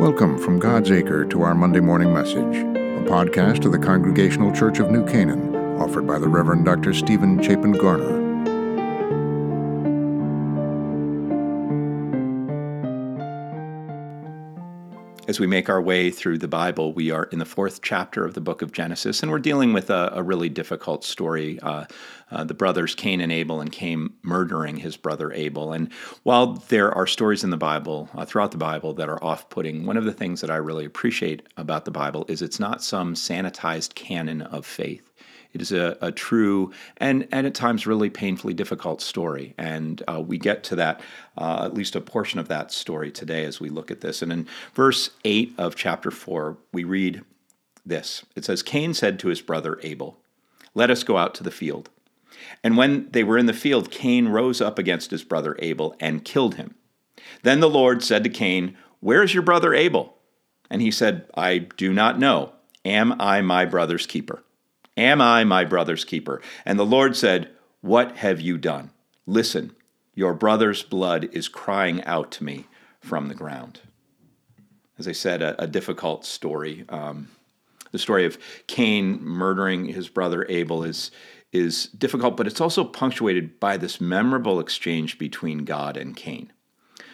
Welcome from God's Acre to our Monday morning message, a podcast of the Congregational Church of New Canaan, offered by the Reverend Dr. Stephen Chapin Garner. As we make our way through the Bible, we are in the fourth chapter of the book of Genesis, and we're dealing with a, a really difficult story. Uh, uh, the brothers Cain and Abel, and Cain murdering his brother Abel. And while there are stories in the Bible, uh, throughout the Bible, that are off putting, one of the things that I really appreciate about the Bible is it's not some sanitized canon of faith. It is a, a true and, and at times really painfully difficult story. And uh, we get to that, uh, at least a portion of that story today as we look at this. And in verse 8 of chapter 4, we read this It says, Cain said to his brother Abel, Let us go out to the field. And when they were in the field, Cain rose up against his brother Abel and killed him. Then the Lord said to Cain, Where is your brother Abel? And he said, I do not know. Am I my brother's keeper? Am I my brother's keeper? And the Lord said, What have you done? Listen, your brother's blood is crying out to me from the ground. As I said, a, a difficult story. Um, the story of Cain murdering his brother Abel is, is difficult, but it's also punctuated by this memorable exchange between God and Cain.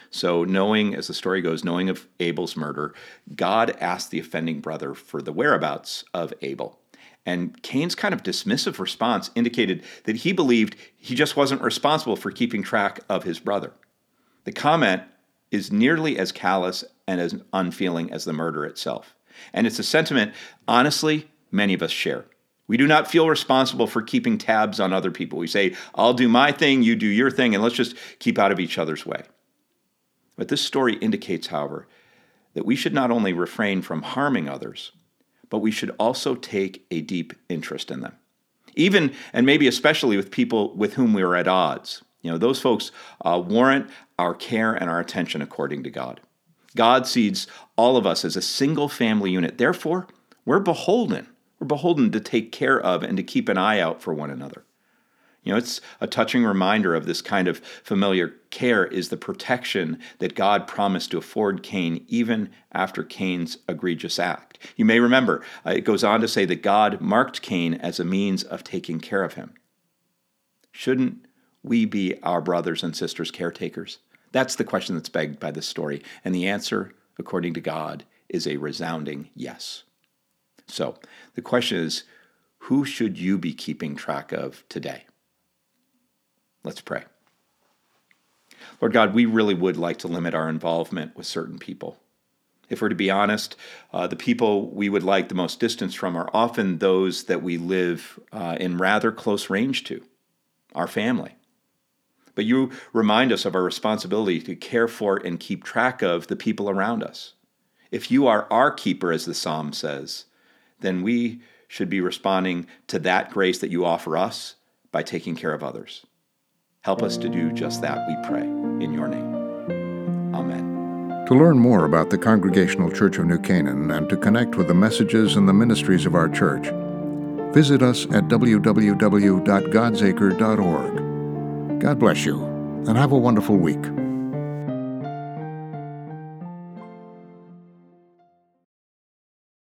So, knowing, as the story goes, knowing of Abel's murder, God asked the offending brother for the whereabouts of Abel. And Cain's kind of dismissive response indicated that he believed he just wasn't responsible for keeping track of his brother. The comment is nearly as callous and as unfeeling as the murder itself. And it's a sentiment, honestly, many of us share. We do not feel responsible for keeping tabs on other people. We say, I'll do my thing, you do your thing, and let's just keep out of each other's way. But this story indicates, however, that we should not only refrain from harming others, but we should also take a deep interest in them. Even and maybe especially with people with whom we are at odds. You know, those folks uh, warrant our care and our attention according to God. God sees all of us as a single family unit. Therefore, we're beholden. We're beholden to take care of and to keep an eye out for one another. You know, it's a touching reminder of this kind of familiar care is the protection that God promised to afford Cain even after Cain's egregious act. You may remember, uh, it goes on to say that God marked Cain as a means of taking care of him. Shouldn't we be our brothers and sisters' caretakers? That's the question that's begged by this story. And the answer, according to God, is a resounding yes. So the question is who should you be keeping track of today? Let's pray. Lord God, we really would like to limit our involvement with certain people. If we're to be honest, uh, the people we would like the most distance from are often those that we live uh, in rather close range to, our family. But you remind us of our responsibility to care for and keep track of the people around us. If you are our keeper, as the psalm says, then we should be responding to that grace that you offer us by taking care of others. Help us to do just that, we pray. In your name. Amen. To learn more about the Congregational Church of New Canaan and to connect with the messages and the ministries of our church, visit us at www.godsacre.org. God bless you, and have a wonderful week.